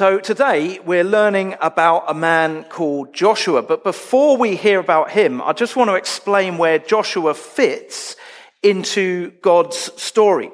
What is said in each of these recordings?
So today we're learning about a man called Joshua. But before we hear about him, I just want to explain where Joshua fits into God's story.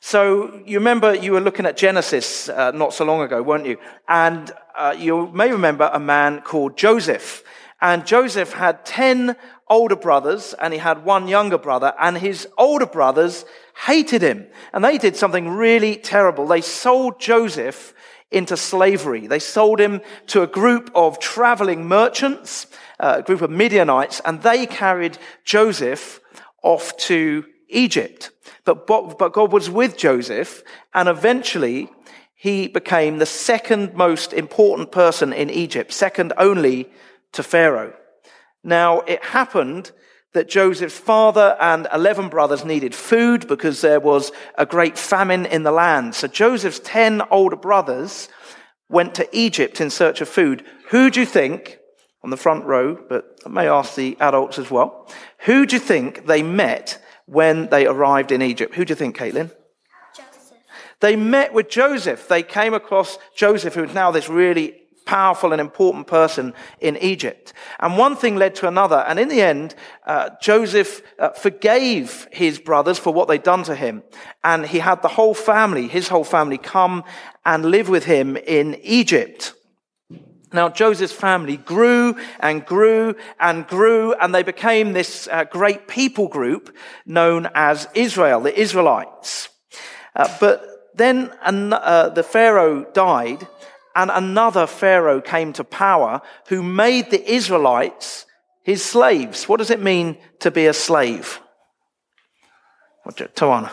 So you remember you were looking at Genesis uh, not so long ago, weren't you? And uh, you may remember a man called Joseph. And Joseph had 10 older brothers and he had one younger brother and his older brothers hated him. And they did something really terrible. They sold Joseph into slavery. They sold him to a group of traveling merchants, uh, a group of Midianites, and they carried Joseph off to Egypt. But, but God was with Joseph, and eventually he became the second most important person in Egypt, second only to Pharaoh. Now, it happened that Joseph's father and 11 brothers needed food because there was a great famine in the land. So Joseph's 10 older brothers went to Egypt in search of food. Who do you think, on the front row, but I may ask the adults as well, who do you think they met when they arrived in Egypt? Who do you think, Caitlin? Joseph. They met with Joseph. They came across Joseph, who is now this really powerful and important person in Egypt. And one thing led to another. And in the end, uh, Joseph uh, forgave his brothers for what they'd done to him. And he had the whole family, his whole family, come and live with him in Egypt. Now, Joseph's family grew and grew and grew, and they became this uh, great people group known as Israel, the Israelites. Uh, but then uh, the Pharaoh died, and another Pharaoh came to power who made the Israelites his slaves. What does it mean to be a slave? Tawana.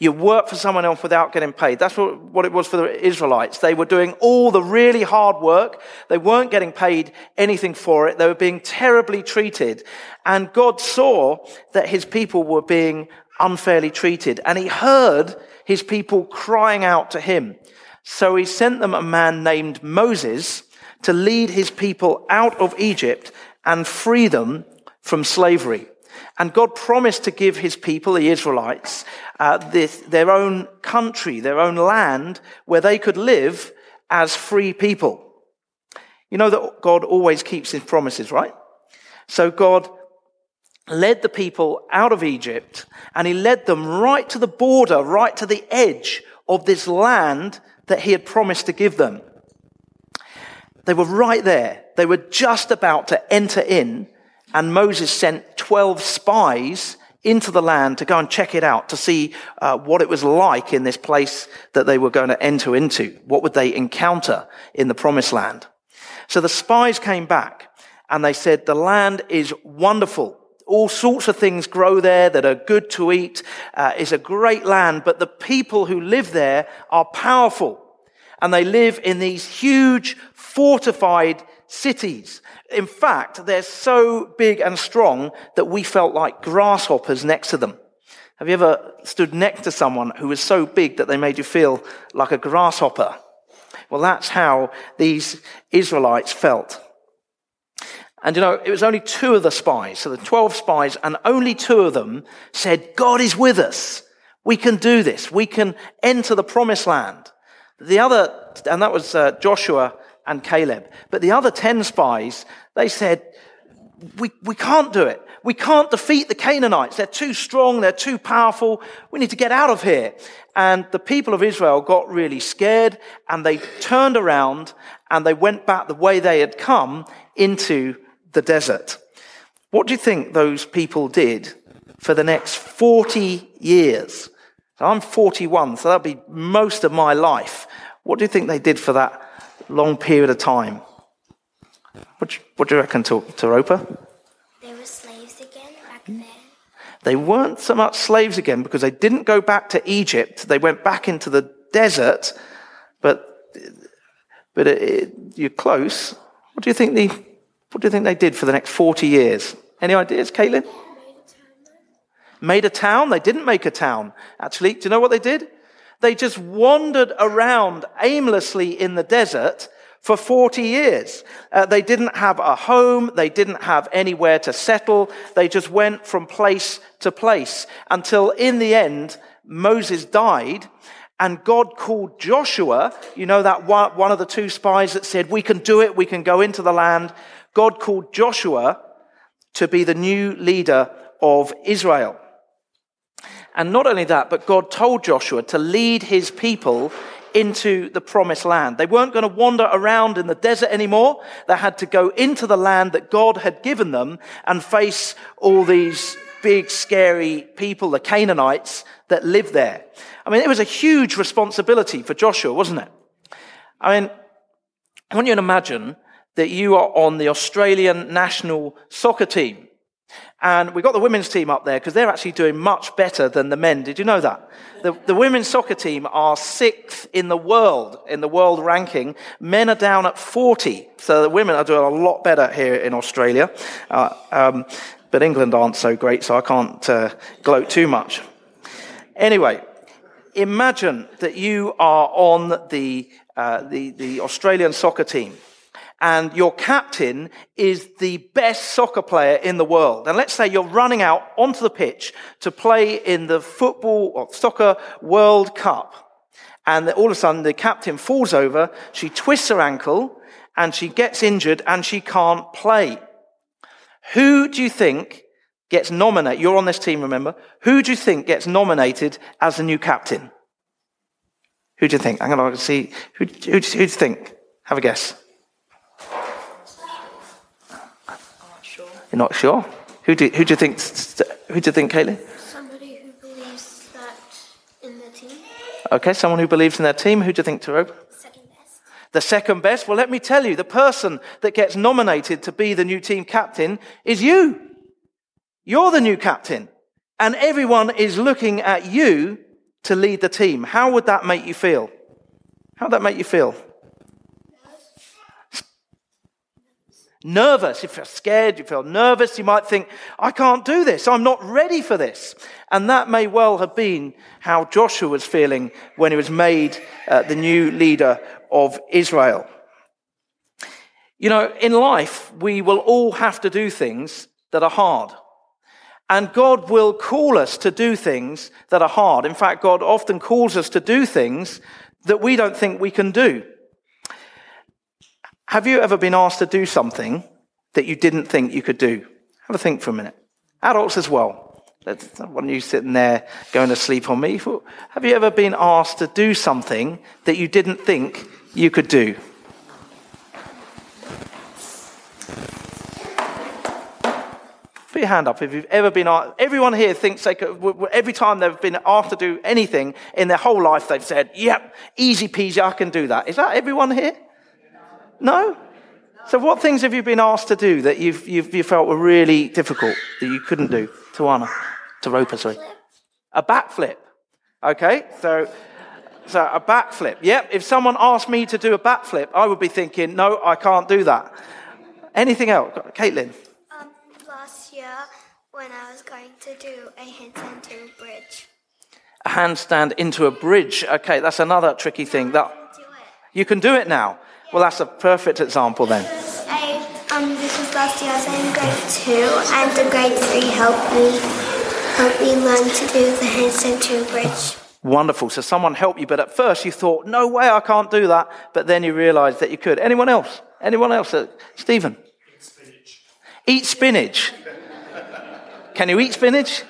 You work for someone else without getting paid. That's what, what it was for the Israelites. They were doing all the really hard work. They weren't getting paid anything for it. They were being terribly treated. And God saw that his people were being unfairly treated. And he heard his people crying out to him. So he sent them a man named Moses to lead his people out of Egypt and free them from slavery. And God promised to give his people, the Israelites, uh, this, their own country, their own land, where they could live as free people. You know that God always keeps his promises, right? So God led the people out of Egypt and he led them right to the border, right to the edge of this land that he had promised to give them. They were right there. They were just about to enter in, and Moses sent 12 spies into the land to go and check it out, to see uh, what it was like in this place that they were going to enter into. What would they encounter in the promised land? So the spies came back and they said, the land is wonderful. All sorts of things grow there that are good to eat. Uh, it's a great land, but the people who live there are powerful and they live in these huge fortified cities. In fact, they're so big and strong that we felt like grasshoppers next to them. Have you ever stood next to someone who was so big that they made you feel like a grasshopper? Well, that's how these Israelites felt. And you know, it was only two of the spies, so the 12 spies, and only two of them said, God is with us. We can do this. We can enter the promised land. The other, and that was uh, Joshua and Caleb. But the other 10 spies, they said, we, we can't do it. We can't defeat the Canaanites. They're too strong. They're too powerful. We need to get out of here. And the people of Israel got really scared and they turned around and they went back the way they had come into the desert. What do you think those people did for the next 40 years? So I'm 41, so that'll be most of my life. What do you think they did for that long period of time? What, what do you reckon, to, to They were slaves again back hmm? then. They weren't so much slaves again because they didn't go back to Egypt. They went back into the desert, but but it, it, you're close. What do you think the what do you think they did for the next 40 years? Any ideas, Caitlin? Made a town? They didn't make a town. Actually, do you know what they did? They just wandered around aimlessly in the desert for 40 years. Uh, they didn't have a home. They didn't have anywhere to settle. They just went from place to place until in the end, Moses died And God called Joshua, you know, that one, one of the two spies that said, we can do it, we can go into the land. God called Joshua to be the new leader of Israel. And not only that, but God told Joshua to lead his people into the promised land. They weren't going to wander around in the desert anymore. They had to go into the land that God had given them and face all these big, scary people, the Canaanites that lived there. I mean, it was a huge responsibility for Joshua, wasn't it? I mean, I want you to imagine that you are on the Australian national soccer team. And we've got the women's team up there because they're actually doing much better than the men. Did you know that? The, the, women's soccer team are sixth in the world, in the world ranking. Men are down at 40. So the women are doing a lot better here in Australia. Uh, um, but England aren't so great, so I can't uh, gloat too much. Anyway, imagine that you are on the, uh, the, the Australian soccer team and your captain is the best soccer player in the world. And let's say you're running out onto the pitch to play in the football or soccer World Cup. And all of a sudden the captain falls over, she twists her ankle and she gets injured and she can't play. Who do you think gets nominated? You're on this team, remember? Who do you think gets nominated as the new captain? Who do you think? I'm going to see. Who, who, who do you think? Have a guess. You're not sure? Who do, who do you think? Who do you think, Caitlin? Somebody who believes that in their team. Okay, someone who believes in their team. Who do you think, Tarob? Second best. The second best? Well, let me tell you, the person that gets nominated to be the new team captain is you. You're the new captain. And everyone is looking at you to lead the team. How would that make you feel? How would that make you feel? Nervous. If you're scared, you feel nervous, you might think, I can't do this, I'm not ready for this. And that may well have been how Joshua was feeling when he was made uh, the new leader of Israel. You know, in life, we will all have to do things that are hard. And God will call us to do things that are hard. In fact, God often calls us to do things that we don't think we can do. Have you ever been asked to do something that you didn't think you could do? Have a think for a minute. Adults as well. That's not you sitting there going to sleep on me. Have you ever been asked to do something that you didn't think you could do? Put your hand up if you've ever been asked. Everyone here thinks they could, every time they've been asked to do anything in their whole life, they've said, yep, easy peasy, I can do that. Is that everyone here? No? So, what things have you been asked to do that you've, you've, you felt were really difficult that you couldn't do? Tawana, to Roper, sorry. A backflip. Okay, so, so a backflip. Yep, if someone asked me to do a backflip, I would be thinking, no, I can't do that. Anything else? Caitlin? Um, last year, when I was going to do a handstand to a bridge. A handstand into a bridge. Okay, that's another tricky thing. That you can do it now. Well, that's a perfect example then. I, um, this was last year. I was in grade two, and the grade three helped me helped me learn to do the handstand to bridge. Wonderful. So someone helped you, but at first you thought, "No way, I can't do that." But then you realised that you could. Anyone else? Anyone else? Uh, Stephen. Eat spinach. Eat spinach. Can you eat spinach?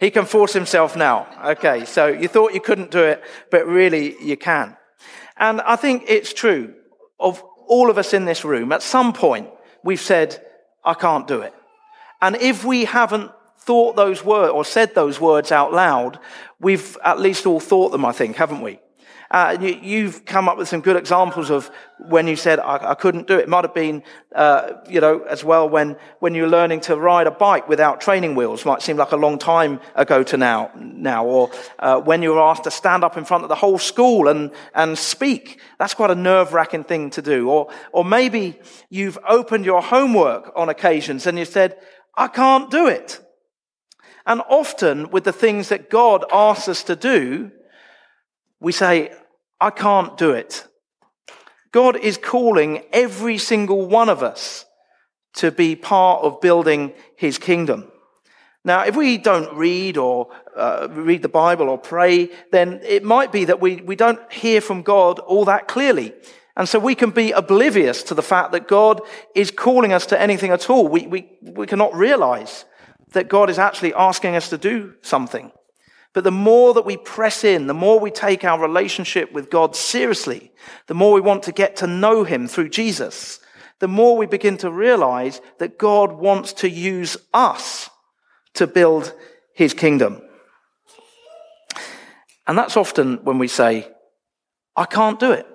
He can force himself now. Okay, so you thought you couldn't do it, but really you can. And I think it's true of all of us in this room. At some point, we've said, I can't do it. And if we haven't thought those words or said those words out loud, we've at least all thought them, I think, haven't we? Uh, you, have come up with some good examples of when you said, I, I couldn't do it. It might have been, uh, you know, as well when, when you're learning to ride a bike without training wheels. Might seem like a long time ago to now, now. Or uh, when you were asked to stand up in front of the whole school and, and speak. That's quite a nerve wracking thing to do. Or, or maybe you've opened your homework on occasions and you said, I can't do it. And often with the things that God asks us to do, we say, I can't do it. God is calling every single one of us to be part of building his kingdom. Now, if we don't read or uh, read the Bible or pray, then it might be that we, we don't hear from God all that clearly. And so we can be oblivious to the fact that God is calling us to anything at all. We, we, we cannot realize that God is actually asking us to do something. But the more that we press in, the more we take our relationship with God seriously, the more we want to get to know Him through Jesus, the more we begin to realize that God wants to use us to build His kingdom. And that's often when we say, I can't do it.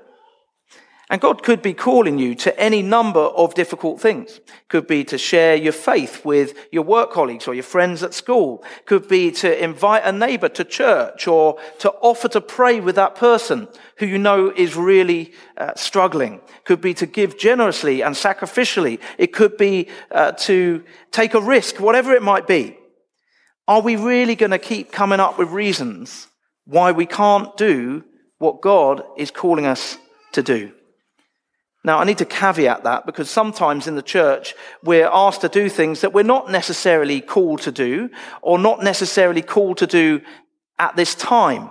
And God could be calling you to any number of difficult things. Could be to share your faith with your work colleagues or your friends at school. Could be to invite a neighbor to church or to offer to pray with that person who you know is really uh, struggling. Could be to give generously and sacrificially. It could be uh, to take a risk, whatever it might be. Are we really going to keep coming up with reasons why we can't do what God is calling us to do? Now, I need to caveat that because sometimes in the church, we're asked to do things that we're not necessarily called to do or not necessarily called to do at this time.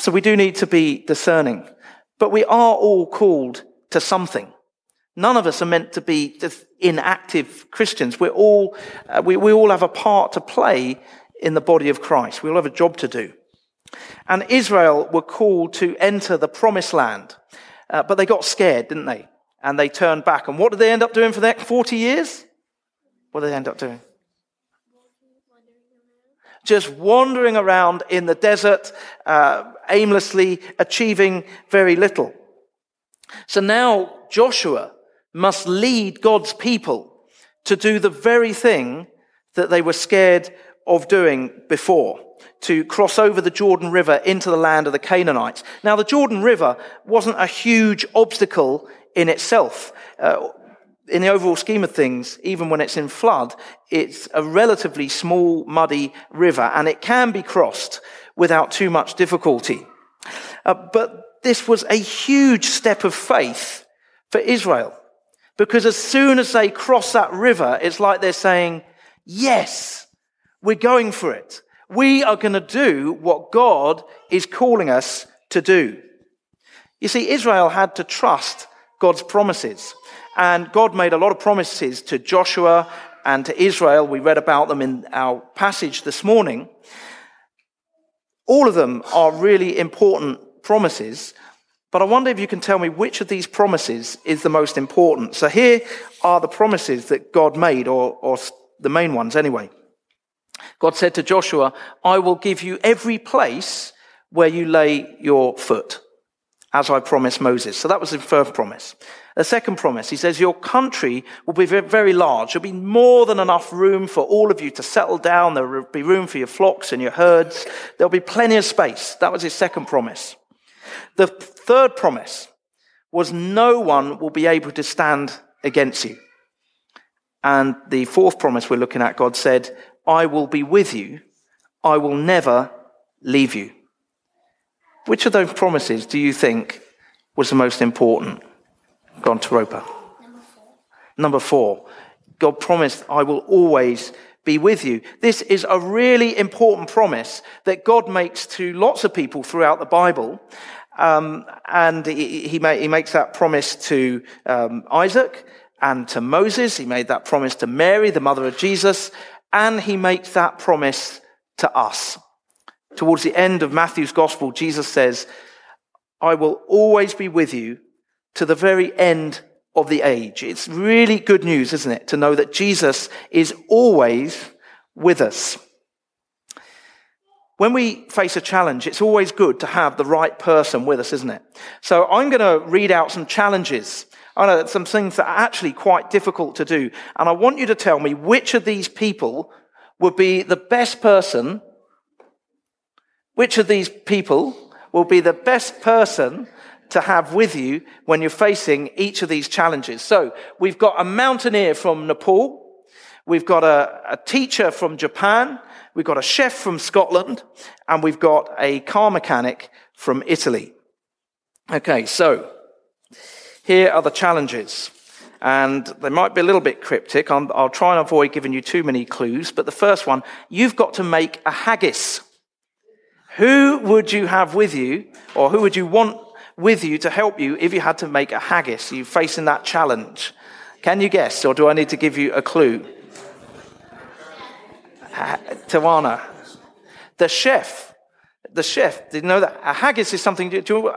So we do need to be discerning. But we are all called to something. None of us are meant to be inactive Christians. We're all, uh, we, we all have a part to play in the body of Christ. We all have a job to do. And Israel were called to enter the promised land. Uh, but they got scared, didn't they? And they turned back. And what did they end up doing for the next 40 years? What did they end up doing? Just wandering around in the desert, uh, aimlessly achieving very little. So now Joshua must lead God's people to do the very thing that they were scared of doing before to cross over the Jordan River into the land of the Canaanites. Now, the Jordan River wasn't a huge obstacle in itself. Uh, in the overall scheme of things, even when it's in flood, it's a relatively small, muddy river, and it can be crossed without too much difficulty. Uh, but this was a huge step of faith for Israel. Because as soon as they cross that river, it's like they're saying, yes, we're going for it. We are going to do what God is calling us to do. You see, Israel had to trust God's promises. And God made a lot of promises to Joshua and to Israel. We read about them in our passage this morning. All of them are really important promises, but I wonder if you can tell me which of these promises is the most important. So here are the promises that God made, or, or the main ones anyway. God said to Joshua, I will give you every place where you lay your foot, as I promised Moses. So that was the first promise. The second promise, he says, your country will be very large. There'll be more than enough room for all of you to settle down. There will be room for your flocks and your herds. There'll be plenty of space. That was his second promise. The third promise was no one will be able to stand against you. And the fourth promise we're looking at, God said, I will be with you. I will never leave you. Which of those promises do you think was the most important? Go on to Roper. Number four. Number four. God promised, I will always be with you. This is a really important promise that God makes to lots of people throughout the Bible. Um, and he, he, he, makes that promise to um, Isaac and to Moses. He made that promise to Mary, the mother of Jesus and he makes that promise to us. Towards the end of Matthew's gospel, Jesus says, I will always be with you to the very end of the age. It's really good news, isn't it? To know that Jesus is always with us. When we face a challenge, it's always good to have the right person with us, isn't it? So I'm going to read out some challenges I know that some things that are actually quite difficult to do. And I want you to tell me which of these people would be the best person, which of these people will be the best person to have with you when you're facing each of these challenges. So we've got a mountaineer from Nepal. We've got a, a teacher from Japan. We've got a chef from Scotland and we've got a car mechanic from Italy. Okay. So here are the challenges. and they might be a little bit cryptic. i will try and avoid giving you too many clues. But the first one, you've got to make a haggis. Who would you have with you, or who would you want with you to help you if you had to make a haggis? Are you facing that challenge? Can you guess, or do I need to give you a clue? Uh, Tawana. The chef. The chef. Did you know that a haggis is something? Do you,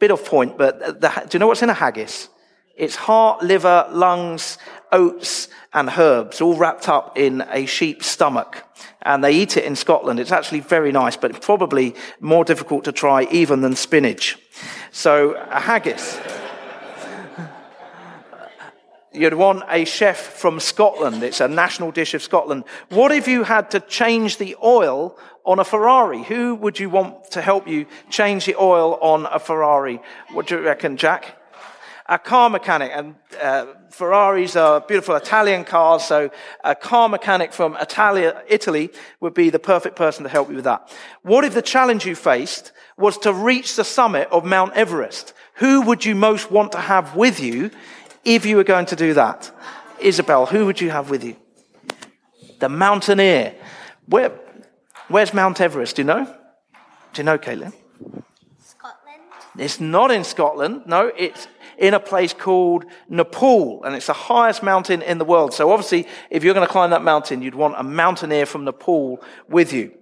bit off point, but the, do you know what's in a haggis? It's heart, liver, lungs, oats, and herbs, all wrapped up in a sheep's stomach. And they eat it in Scotland. It's actually very nice, but probably more difficult to try even than spinach. So, a haggis. You'd want a chef from Scotland. It's a national dish of Scotland. What if you had to change the oil on a Ferrari? Who would you want to help you change the oil on a Ferrari? What do you reckon, Jack? a car mechanic, and uh, Ferraris are beautiful Italian cars, so a car mechanic from Italia, Italy would be the perfect person to help you with that. What if the challenge you faced was to reach the summit of Mount Everest? Who would you most want to have with you if you were going to do that? Isabel, who would you have with you? The mountaineer. Where, where's Mount Everest? Do you know? Do you know, Caitlin? Scotland. It's not in Scotland. No, it's in a place called Nepal, and it's the highest mountain in the world. So obviously, if you're going to climb that mountain, you'd want a mountaineer from Nepal with you.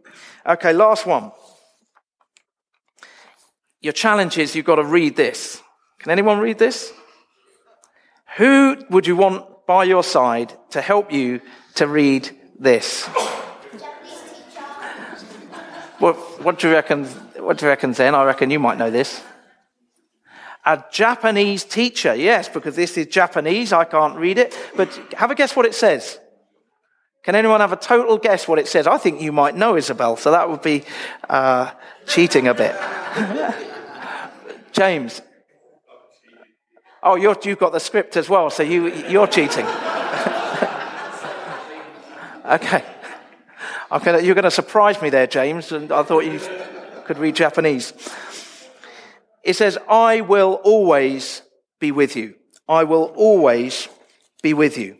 Okay, last one. Your challenge is you've got to read this. Can anyone read this? Who would you want by your side to help you to read this? What, what do you reckon? What do you reckon, Zen? I reckon you might know this. A Japanese teacher. Yes, because this is Japanese. I can't read it. But have a guess what it says. Can anyone have a total guess what it says? I think you might know, Isabel, so that would be uh, cheating a bit. James. Oh, you have got the script as well, so you, you're cheating. okay. You're going to surprise me there, James, and I thought you could read Japanese. It says, I will always be with you. I will always be with you.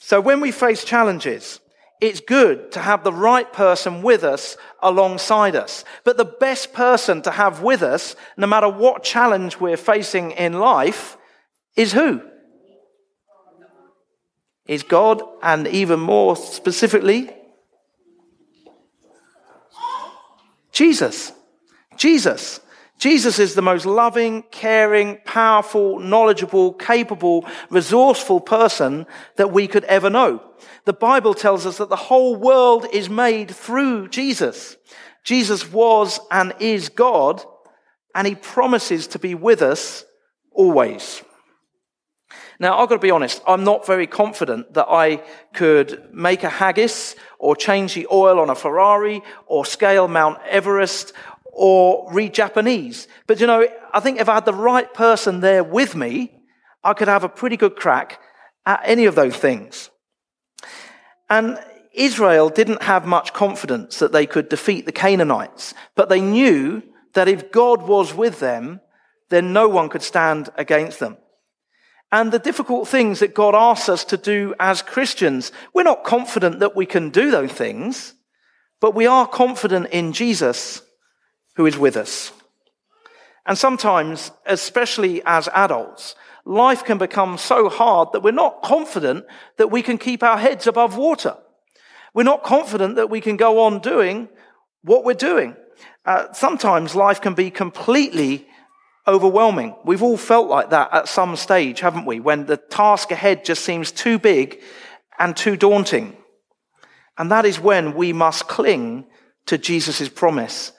So when we face challenges, it's good to have the right person with us alongside us. But the best person to have with us, no matter what challenge we're facing in life, is who? Is God, and even more specifically, Jesus. Jesus. Jesus is the most loving, caring, powerful, knowledgeable, capable, resourceful person that we could ever know. The Bible tells us that the whole world is made through Jesus. Jesus was and is God, and he promises to be with us always. Now, I've got to be honest, I'm not very confident that I could make a haggis or change the oil on a Ferrari or scale Mount Everest or read Japanese. But you know, I think if I had the right person there with me, I could have a pretty good crack at any of those things. And Israel didn't have much confidence that they could defeat the Canaanites, but they knew that if God was with them, then no one could stand against them. And the difficult things that God asks us to do as Christians, we're not confident that we can do those things, but we are confident in Jesus who is with us. And sometimes, especially as adults, life can become so hard that we're not confident that we can keep our heads above water. We're not confident that we can go on doing what we're doing. Uh, sometimes life can be completely overwhelming. We've all felt like that at some stage, haven't we? When the task ahead just seems too big and too daunting. And that is when we must cling to Jesus' promise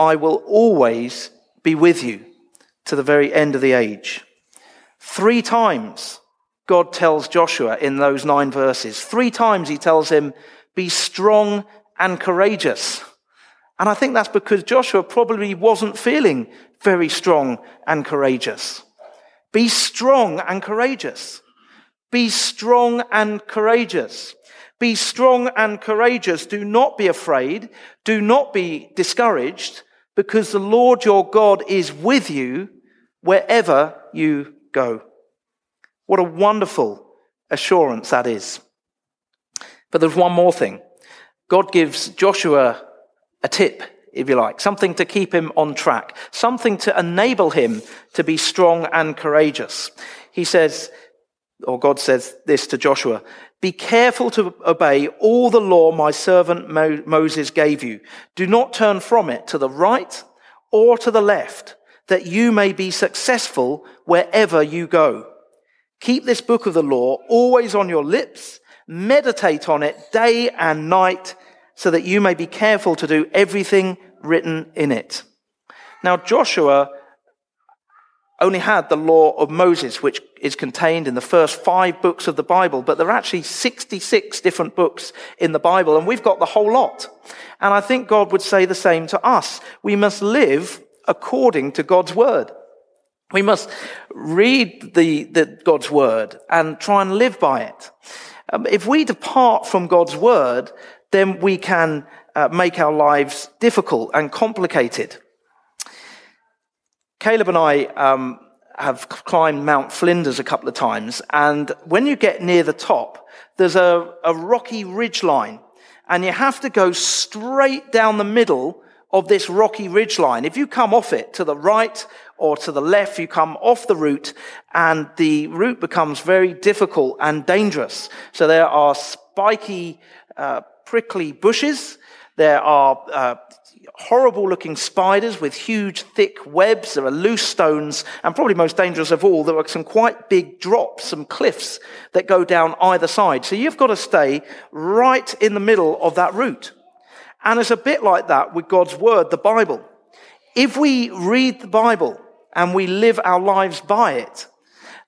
I will always be with you to the very end of the age. Three times God tells Joshua in those nine verses. Three times he tells him, be strong and courageous. And I think that's because Joshua probably wasn't feeling very strong and courageous. Be strong and courageous. Be strong and courageous. Be strong and courageous. Do not be afraid. Do not be discouraged because the Lord your God is with you wherever you go. What a wonderful assurance that is. But there's one more thing. God gives Joshua a tip, if you like, something to keep him on track, something to enable him to be strong and courageous. He says, or God says this to Joshua, be careful to obey all the law my servant Mo- Moses gave you. Do not turn from it to the right or to the left, that you may be successful wherever you go. Keep this book of the law always on your lips. Meditate on it day and night so that you may be careful to do everything written in it. Now, Joshua only had the law of Moses, which is contained in the first five books of the Bible, but there are actually 66 different books in the Bible, and we've got the whole lot. And I think God would say the same to us. We must live according to God's word. We must read the, the God's word and try and live by it. Um, if we depart from God's word, then we can uh, make our lives difficult and complicated. Caleb and I um, have climbed Mount Flinders a couple of times, and when you get near the top, there's a, a rocky ridge line, and you have to go straight down the middle of this rocky ridge line. If you come off it to the right or to the left, you come off the route, and the route becomes very difficult and dangerous. So there are spiky, uh, prickly bushes. There are uh, horrible looking spiders with huge thick webs. There are loose stones. And probably most dangerous of all, there are some quite big drops, some cliffs that go down either side. So you've got to stay right in the middle of that route. And it's a bit like that with God's word, the Bible. If we read the Bible and we live our lives by it,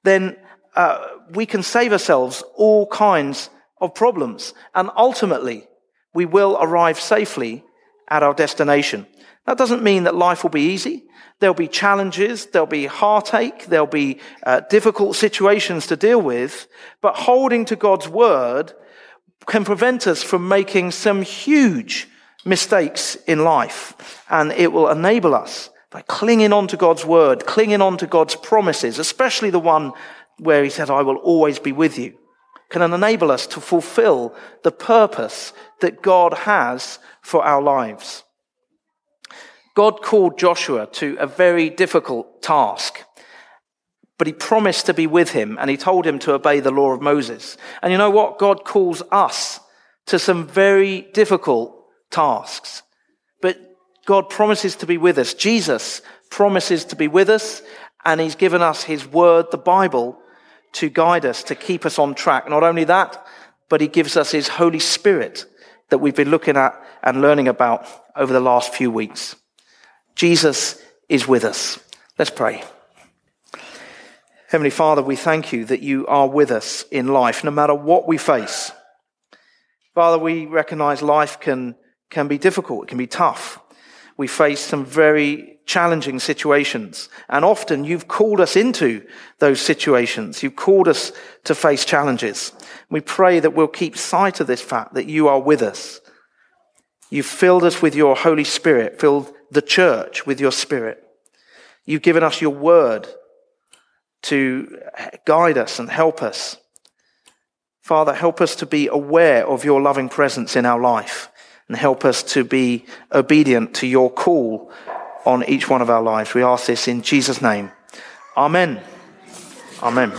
then uh, we can save ourselves all kinds of problems. And ultimately, we will arrive safely at our destination. That doesn't mean that life will be easy. There'll be challenges, there'll be heartache, there'll be uh, difficult situations to deal with, but holding to God's word can prevent us from making some huge mistakes in life. And it will enable us by clinging on to God's word, clinging on to God's promises, especially the one where he said, I will always be with you can enable us to fulfill the purpose that God has for our lives. God called Joshua to a very difficult task, but he promised to be with him and he told him to obey the law of Moses. And you know what? God calls us to some very difficult tasks, but God promises to be with us. Jesus promises to be with us and he's given us his word, the Bible, to guide us, to keep us on track. Not only that, but he gives us his Holy Spirit that we've been looking at and learning about over the last few weeks. Jesus is with us. Let's pray. Heavenly Father, we thank you that you are with us in life, no matter what we face. Father, we recognize life can, can be difficult. It can be tough. We face some very challenging situations. And often you've called us into those situations. You've called us to face challenges. We pray that we'll keep sight of this fact that you are with us. You've filled us with your Holy Spirit, filled the church with your Spirit. You've given us your word to guide us and help us. Father, help us to be aware of your loving presence in our life and help us to be obedient to your call on each one of our lives. We ask this in Jesus' name. Amen. Amen.